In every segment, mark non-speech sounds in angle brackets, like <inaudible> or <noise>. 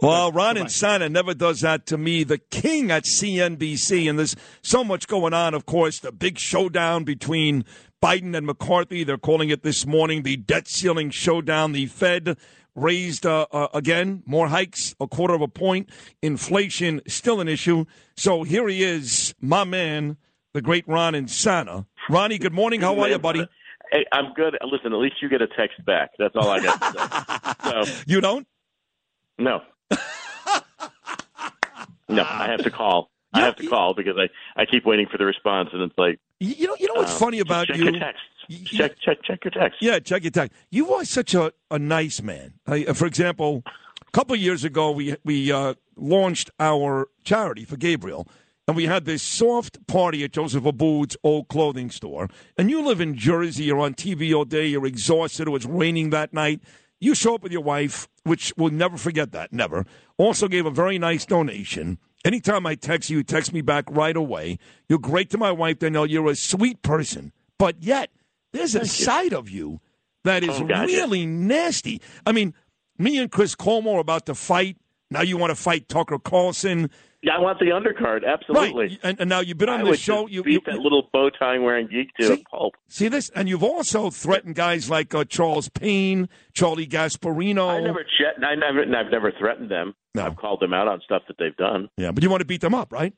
Well, Ron and Insana never does that to me. The king at CNBC, and there's so much going on, of course, the big showdown between Biden and McCarthy. They're calling it this morning the debt ceiling showdown. The Fed raised uh, uh, again more hikes, a quarter of a point. Inflation still an issue. So here he is, my man, the great Ron and Insana. Ronnie, good morning. How are you, buddy? Hey, I'm good. Listen, at least you get a text back. That's all I got. <laughs> so, you don't? No. No, I have to call. I have to call because I, I keep waiting for the response, and it's like you know you know what's um, funny about check you. Your text. Check check check your text. Yeah, check your text. You are such a, a nice man. I, uh, for example, a couple of years ago, we we uh, launched our charity for Gabriel, and we had this soft party at Joseph Abboud's old clothing store. And you live in Jersey. You're on TV all day. You're exhausted. It was raining that night. You show up with your wife, which we'll never forget that, never. Also gave a very nice donation. Anytime I text you, you text me back right away. You're great to my wife, Danielle. You're a sweet person. But yet, there's a side of you that is Oh, really nasty. I mean, me and Chris Cuomo are about to fight. Now you want to fight Tucker Carlson. Yeah, I want the undercard. Absolutely. Right. And, and now you've been on I the show. You, beat you, that little bow tie wearing geek to a See? pulp. see this? And you've also threatened guys like uh, Charles Payne, Charlie Gasparino. I never, ch- I never, I've never threatened them. No. I've called them out on stuff that they've done. Yeah, but you want to beat them up, right?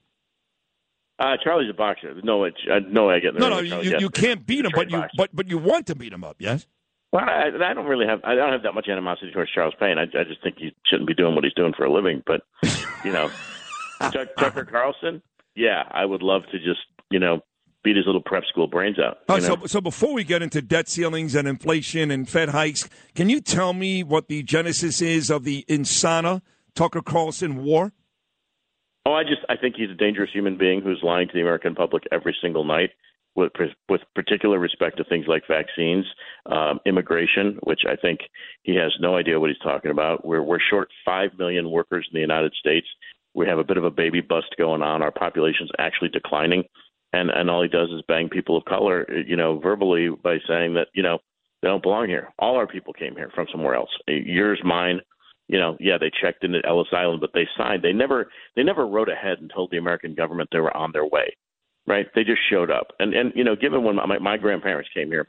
Uh, Charlie's a boxer. No, way- uh, no way I get No, no, you, you, you can't beat him, but you boxer. but but you want to beat him up, yes? Well, I, I don't really have. I don't have that much animosity towards Charles Payne. I, I just think he shouldn't be doing what he's doing for a living. But you know, <laughs> Chuck, Tucker Carlson. Yeah, I would love to just you know beat his little prep school brains out. Uh, so, so before we get into debt ceilings and inflation and Fed hikes, can you tell me what the genesis is of the Insana Tucker Carlson war? Oh, I just I think he's a dangerous human being who's lying to the American public every single night. With, with particular respect to things like vaccines, um, immigration, which I think he has no idea what he's talking about. We're we're short five million workers in the United States. We have a bit of a baby bust going on. Our population's actually declining, and and all he does is bang people of color, you know, verbally by saying that you know they don't belong here. All our people came here from somewhere else. Yours, mine, you know, yeah, they checked into Ellis Island, but they signed. They never they never wrote ahead and told the American government they were on their way. Right? They just showed up. And and you know, given when my, my grandparents came here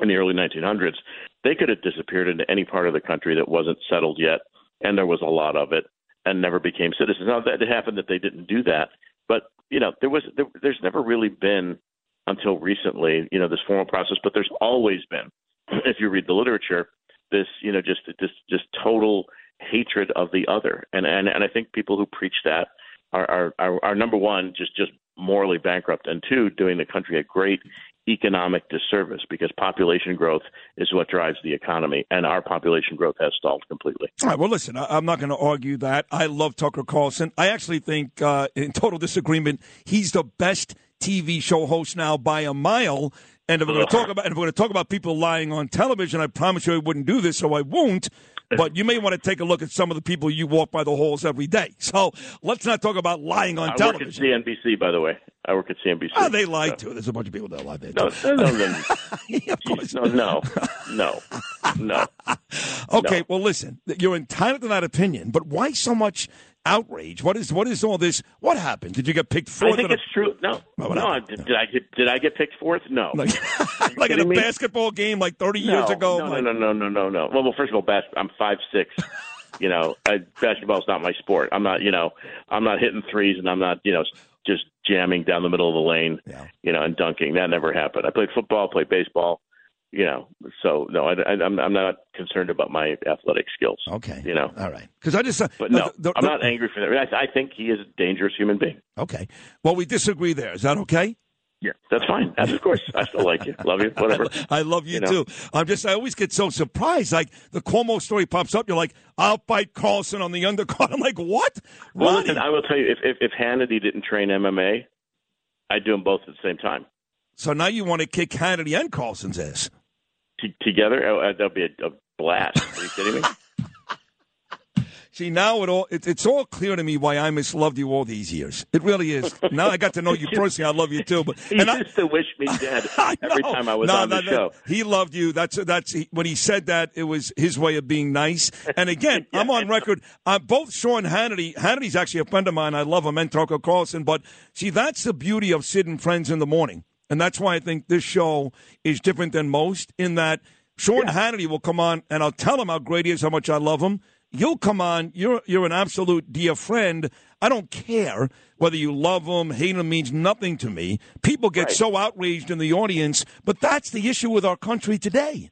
in the early 1900s, they could have disappeared into any part of the country that wasn't settled yet, and there was a lot of it, and never became citizens. Now that it happened that they didn't do that, but you know, there was there, there's never really been until recently, you know, this formal process. But there's always been, <clears throat> if you read the literature, this you know just this just total hatred of the other, and and and I think people who preach that are are are, are number one just just morally bankrupt, and two doing the country a great economic disservice because population growth is what drives the economy, and our population growth has stalled completely. All right. Well, listen, I, I'm not going to argue that. I love Tucker Carlson. I actually think, uh, in total disagreement, he's the best TV show host now by a mile. And if we're going to talk <laughs> about, and if we're going to talk about people lying on television, I promise you I wouldn't do this, so I won't. <laughs> But you may want to take a look at some of the people you walk by the halls every day. So let's not talk about lying on I television. I work at CNBC, by the way. I work at CNBC. Oh, ah, they lie so. too. There's a bunch of people that lie there. No, too. no, no, <laughs> Yeah, of course. no, no, no, no. <laughs> Okay, No. well, listen, you're entitled to that opinion, but why so much outrage? What is what is all this? What happened? Did you get picked fourth? I think in a- it's true. No, no. I, did, did I get did I get picked fourth? No. <laughs> like, like in a me? basketball game like 30 no, years ago? No, like, no, no, no, no, no. Well, well, first of all, bas- I'm five six. <laughs> you know, I, basketball's not my sport. I'm not. You know, I'm not hitting threes, and I'm not. You know, just jamming down the middle of the lane. Yeah. You know, and dunking. That never happened. I played football, played baseball. You know, so no, I, I, I'm I'm not concerned about my athletic skills. Okay. You know, All right. Because I just. uh, but no, the- the- I'm not angry for that. I, I think he is a dangerous human being. Okay. Well, we disagree there. Is that okay? Yeah, that's fine. That's of course. I still like you, love you, whatever. <laughs> I love you, You know? too. I'm just, I always get so surprised. Like the Cuomo story pops up. You're like, I'll fight Carlson on the undercard. <laughs> I'm like, what? Well, Ronnie? listen, I will tell you, if, if if Hannity didn't train MMA, I'd do them both at the same time so now you want to kick Hannity and Carlson's ass. T- together. Oh, uh, that'd be a, a blast. Are you kidding me? <laughs> See now it all it, it's all clear to me why I misloved you all these years. It really is. Now I got to know you <laughs> personally. I love you too. But he and used I, to wish me <laughs> dead every time I was no, on no, the no. show. He loved you. That's that's he, when he said that. It was his way of being nice. And again, Yeah, I'm on record. Uh, both Sean Hannity. Hannity's actually a friend of mine. I love him, and Tucker Carlson. But see, that's the beauty of Sid and Friends in the morning, and that's why I think this show is different than most. In that Sean Hannity will come on, and I'll tell him how great he is, how much I love him. You'll come on. You're you're an absolute dear friend. I don't care whether you love him, hate him means nothing to me. People get Right. so outraged in the audience, but that's the issue with our country today.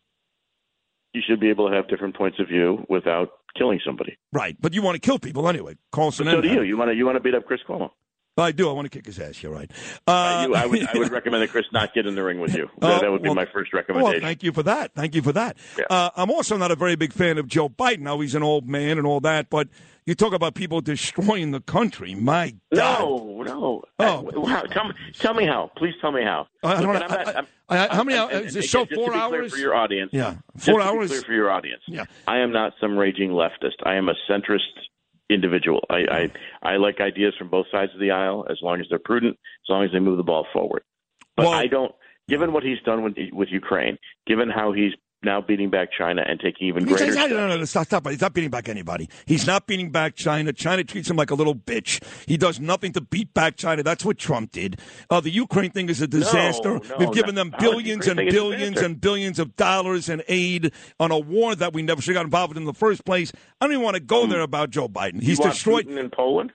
You should be able to have different points of view without killing somebody. Right, but you want to kill people anyway, Carlson. So do you. You want to you want to beat up Chris Cuomo. I do. I want to kick his ass. You're right. Uh, Uh, you, I would I would <laughs> recommend that Chris not get in the ring with you. Oh, that, that would be well- my first Well, recommendation. thank you for that. Thank you for that. Yeah. Uh, I'm also not a very big fan of Joe Biden. Now he's an old man and all that, but you talk about people destroying the country. My God. no, no. Oh. Uh, how, tell me, tell me how. Please tell me how. I don't Look, know. I'm not- I- I'm- I- I- how many hours- is the show four hours? for your audience? Yeah, four hours. clear for your audience. Yeah. I am not some raging leftist. I am a centrist individual. I, I I like ideas from both sides of the aisle as long as they're prudent, as long as they move the ball forward. But Well- I don't. Given what he's done with with Ukraine, given how he's now beating back China and taking even greater he's, no, steps, no, no, stop, stop. He's not beating back anybody. He's not beating back China. China treats him like a little bitch. He does nothing to beat back China. That's what Trump did. Uh, the Ukraine thing is a disaster. no, We've given no. them billions and Ukraine thing a billions and billions of dollars in aid on a war that we never should have got involved in in the first place. I don't even want to go there about Joe Biden. He's destroyed. Putin in Poland.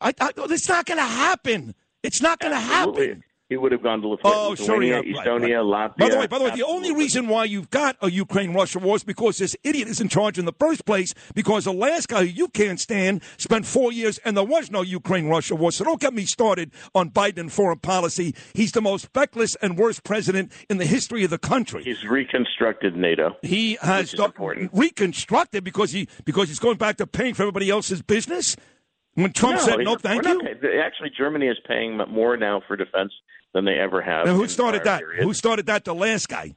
I, I, it's not going to happen. It's not going to happen. He would have gone to Lithuania, Oh, sure, yeah, right, Estonia, Latvia. By the way, by the way, the only reason why you've got a Ukraine-Russia war is because this idiot is in charge in the first place. Because the last guy who you can't stand spent four years, and there was no Ukraine-Russia war. So don't get me started on Biden and foreign policy. He's the most feckless and worst president in the history of the country. he's reconstructed NATO. He has Which is done- important. reconstructed because he because he's going back to paying for everybody else's business. When Trump said no, thank you. not Actually, Germany is paying more now for defense than they ever have. And who started that? periods. Who started that? The last guy.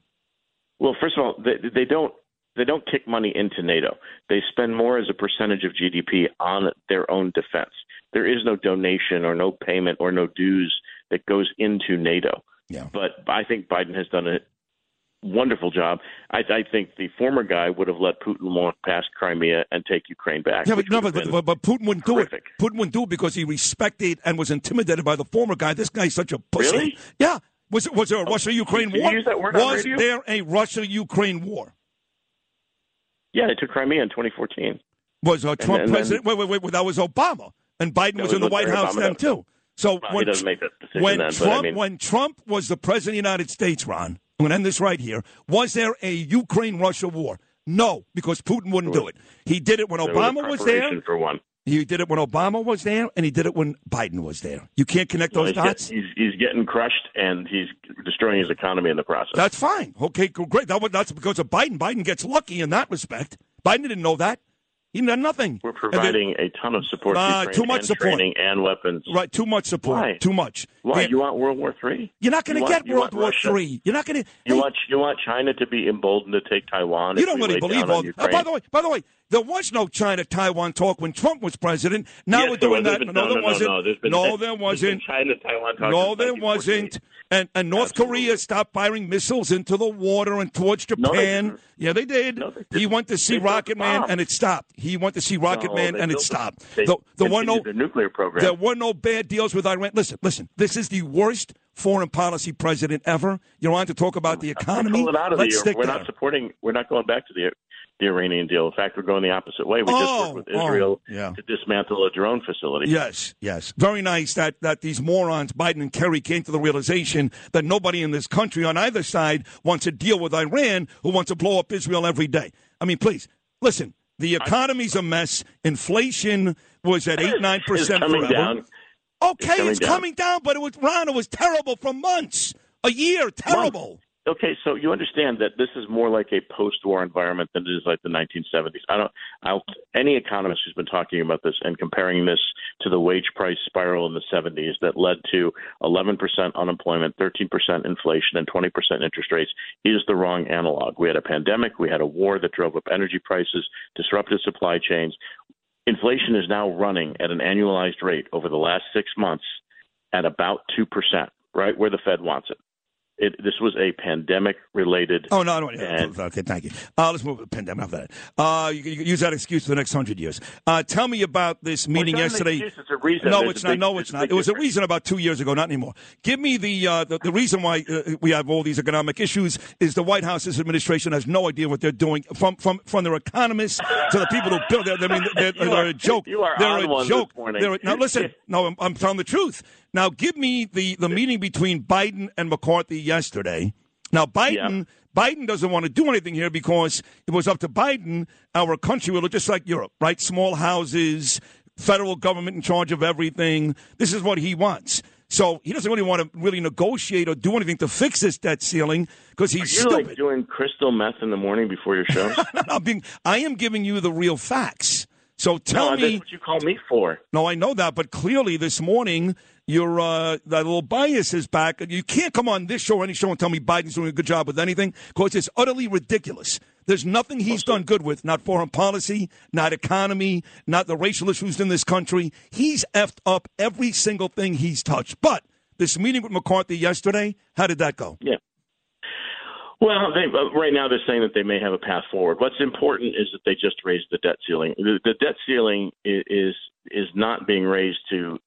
Well, first of all, they, they don't they don't kick money into NATO. They spend more as a percentage of GDP on their own defense. There is no donation or no payment or no dues that goes into NATO. Yeah. But I think Biden has done a wonderful job. I, I think the former guy would have let Putin walk past Crimea and take Ukraine back. Yeah, but no, but, but, but Putin wouldn't do it. Putin wouldn't do it because he respected and was intimidated by the former guy. This guy's such a pussy. Really? Yeah. Was was there a Russia Ukraine did war? use that word on was there a Russia Ukraine war? Yeah, they took Crimea in 2014. Was uh, Trump and then- president? Wait, wait, wait, That was Obama, and Biden That was in the White House Obama. then too. So Well, he when doesn't make that decision when then, Trump I mean, when Trump was the president of the United States, Ron, I'm going to end this right here. Was there a Ukraine Russia war? No, because Putin wouldn't do it. He did it when Obama was there. for one. He did it when Obama was there, and he did it when Biden was there. You can't connect Well, those he's, dots. get- he's, he's getting crushed and he's destroying his economy in the process. That's fine. Okay, great. That that's because of Biden. Biden gets lucky in that respect. Biden didn't know that. He did nothing. We're And then- providing a ton of support Uh, too much support. training and weapons. right, too much support. Why? Too much. Why Yeah, you want World War Three? You're not going to get World War Russia? Three. You're not going to. You want you want China to be emboldened to take Taiwan? You don't really believe all. Uh, by the way, by the way, there was no China-Taiwan talk when Trump was president. Now Yes, we're doing that. Been- no, no, there no, wasn't. no, no, there wasn't. China Taiwan talk No, there wasn't. And and North Absolutely. Korea stopped firing missiles into the water and towards No, they Japan. yeah, they did. No, they he went to see They Rocket Man and it stopped. He went to see Rocket No, Man and it stopped. They The, the one no, continued nuclear program. there were no bad deals with Iran. Listen, listen. This is the worst foreign policy president ever. You want to talk about the economy? Pull it out of Let's the. stick We're there. not supporting. We're not going back to the the Iranian deal. In fact, we're going the opposite way. We just Oh, worked with oh, Israel yeah. to dismantle a drone facility. Yes, yes. Very nice that, that these morons, Biden and Kerry, came to the realization that nobody in this country on either side wants to deal with Iran, who wants to blow up Israel every day. I mean, please, listen, the economy's a mess. Inflation was at 8 9% coming forever. down. Okay, coming it's down. coming down, but it was, Ron, it was terrible for months, a year, terrible. Okay, so you understand that this is more like a post-war environment than it is like the 1970s. I don't. I'll, any economist who's been talking about this and comparing this to the wage price spiral in the 70s that led to 11% unemployment, 13% inflation, and 20% interest rates is the wrong analog. We had a pandemic, we had a war that drove up energy prices, disrupted supply chains. inflation is now running at an annualized rate over the last six months at about 2%, right where the Fed wants it. It, this was a pandemic related. Oh no, no, and, okay, thank you. Uh, let's move to the pandemic. That, uh, you, you use that excuse for the next hundred years. Uh, tell me about this meeting well, yesterday. It's a reason. No, There's it's not. big, no, it's not. It was difference. a reason about two years ago, not anymore. Give me the uh, the, the, reason why uh, we have all these economic issues is the White House's administration has no idea what they're doing. From from from their economists to the people who build. it. I mean, they're, <laughs> they're, are, a joke. You are they're on a one joke. This morning. They're, now listen. <laughs> No, I'm, I'm telling the truth. Now give me the the meeting between Biden and McCarthy yesterday. Now, Biden. Yeah. Biden doesn't want to do anything here because it was up to Biden. Our country would look just like Europe, right? Small houses, federal government in charge of everything. This is what he wants. So he doesn't really want to really negotiate or do anything to fix this debt ceiling because he's Are you stupid. like doing crystal meth in the morning before your shows? <laughs> I'm being, I am giving you the real facts. So tell no, me. that's what you call me for. No, I know that, but clearly this morning your uh, that little bias is back. You can't come on this show or any show and tell me Biden's doing a good job with anything because it's utterly ridiculous. There's nothing he's done good with, not foreign policy, not economy, not the racial issues in this country. He's effed up every single thing he's touched. But this meeting with McCarthy yesterday, how did that go? Yeah. Well, they, uh, right now they're saying that they may have a path forward. What's important is that they just raised the debt ceiling. The, the debt ceiling is, is not being raised to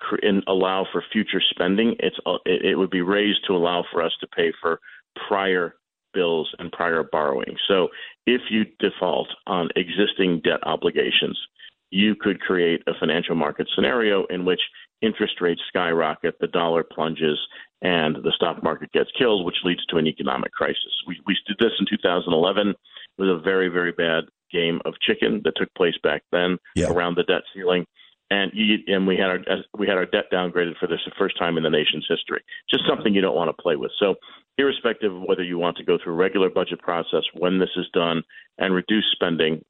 cr- and allow for future spending. It's uh, it, it would be raised to allow for us to pay for prior bills and prior borrowing. So if you default on existing debt obligations, you could create a financial market scenario in which interest rates skyrocket, the dollar plunges, and the stock market gets killed, which leads to an economic crisis. We, we did this in 2011. It was a very, very bad game of chicken that took place back then Yeah. around the debt ceiling. And you, and we had our we had our debt downgraded for this the first time in the nation's history. Just something you don't want to play with. So, irrespective of whether you want to go through a regular budget process when this is done and reduce spending,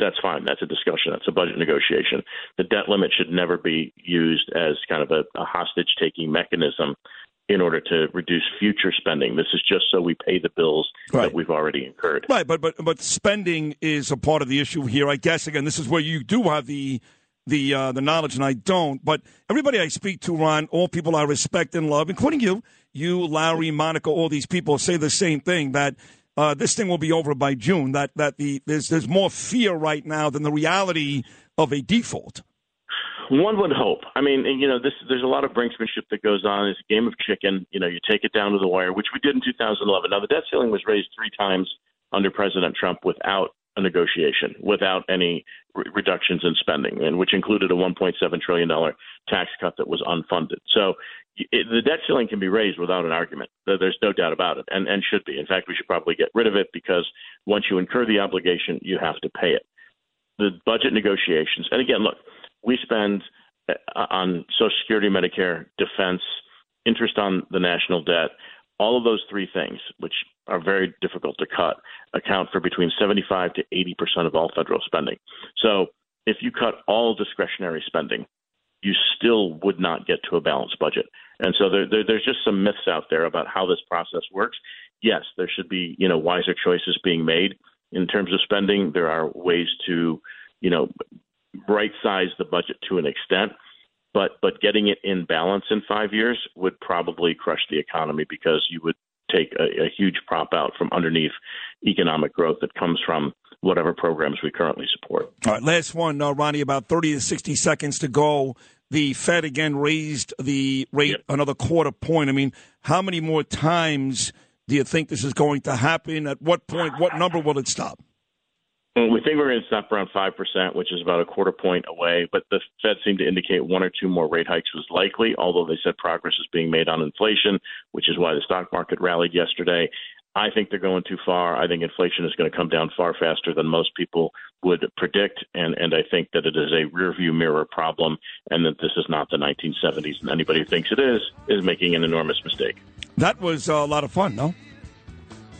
that's fine. That's a discussion. That's a budget negotiation. The debt limit should never be used as kind of a, a hostage taking mechanism in order to reduce future spending. This is just so we pay the bills Right. that we've already incurred. Right, but but but spending is a part of the issue here. I guess again, this is where you do have the the uh, the knowledge, and I don't. But everybody I speak to, Ron, all people I respect and love, including you, you, Larry, Monica, all these people say the same thing that. Uh, this thing will be over by June. That that the there's there's more fear right now than the reality of a default. One would hope. I mean, you know, this there's a lot of brinksmanship that goes on. It's a game of chicken. You know, you take it down to the wire, which we did in 2011. Now, the debt ceiling was raised three times under President Trump without a negotiation, without any re- reductions in spending, and which included a 1.7 trillion dollar tax cut that was unfunded. So, it, the debt ceiling can be raised without an argument. There's no doubt about it, and and should be. In fact, we should probably get rid of it because once you incur the obligation, you have to pay it. The budget negotiations, and again, look we spend uh, on Social Security, Medicare, defense, interest on the national debt. All of those three things, which are very difficult to cut, account for between 75 to 80 percent of all federal spending. So, if you cut all discretionary spending, you still would not get to a balanced budget. And so, there, there, there's just some myths out there about how this process works. Yes, there should be you know wiser choices being made in terms of spending. There are ways to you know right size the budget to an extent, but but getting it in balance in five years would probably crush the economy because you would take a, a huge prop out from underneath economic growth that comes from whatever programs we currently support. All right, last one, uh, Ronnie. About thirty to sixty seconds to go. The Fed again raised the rate Yep. another quarter point. I mean, how many more times do you think this is going to happen? At what point? What number will it stop? We think we're going to stop around 5%, which is about a quarter point away, but the Fed seemed to indicate one or two more rate hikes was likely, although they said progress is being made on inflation, which is why the stock market rallied yesterday. I think they're going too far. I think inflation is going to come down far faster than most people would predict, and, and I think that it is a rearview mirror problem, and that this is not the 1970s. And anybody who thinks it is is making an enormous mistake. That was a lot of fun, no?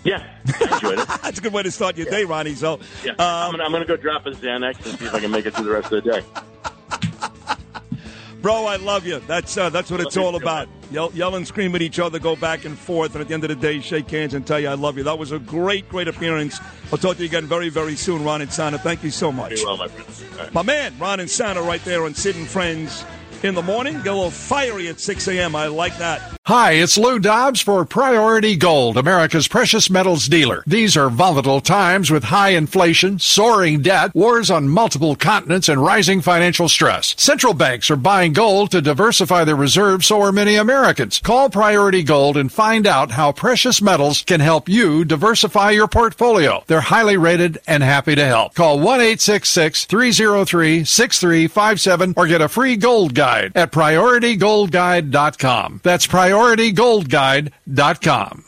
Yeah, I enjoyed it. That's a good way to start your day, Ronnie. So, Yeah, um, I'm gonna, go drop a Xanax and see if I can make it through the rest of the day. <laughs> Bro, I love you. That's uh, that's what it's all about. Yell, yell and scream at each other, go back and forth, and at the end of the day, shake hands and tell you I love you. That was a great, great appearance. I'll talk to you again very, very soon, Ron Insana. Thank you so much. Well, my, friend. my man, Ron Insana, right there on Sid and Friends in the morning. Get a little fiery at 6 a.m. I like that. Hi, it's Lou Dobbs for Priority Gold, America's precious metals dealer. These are volatile times with high inflation, soaring debt, wars on multiple continents, and rising financial stress. Central banks are buying gold to diversify their reserves, so are many Americans. Call Priority Gold and find out how precious metals can help you diversify your portfolio. They're highly rated and happy to help. Call 1-866-303-6357 or get a free gold guide at PriorityGoldGuide.com. That's PriorityGoldGuide.com.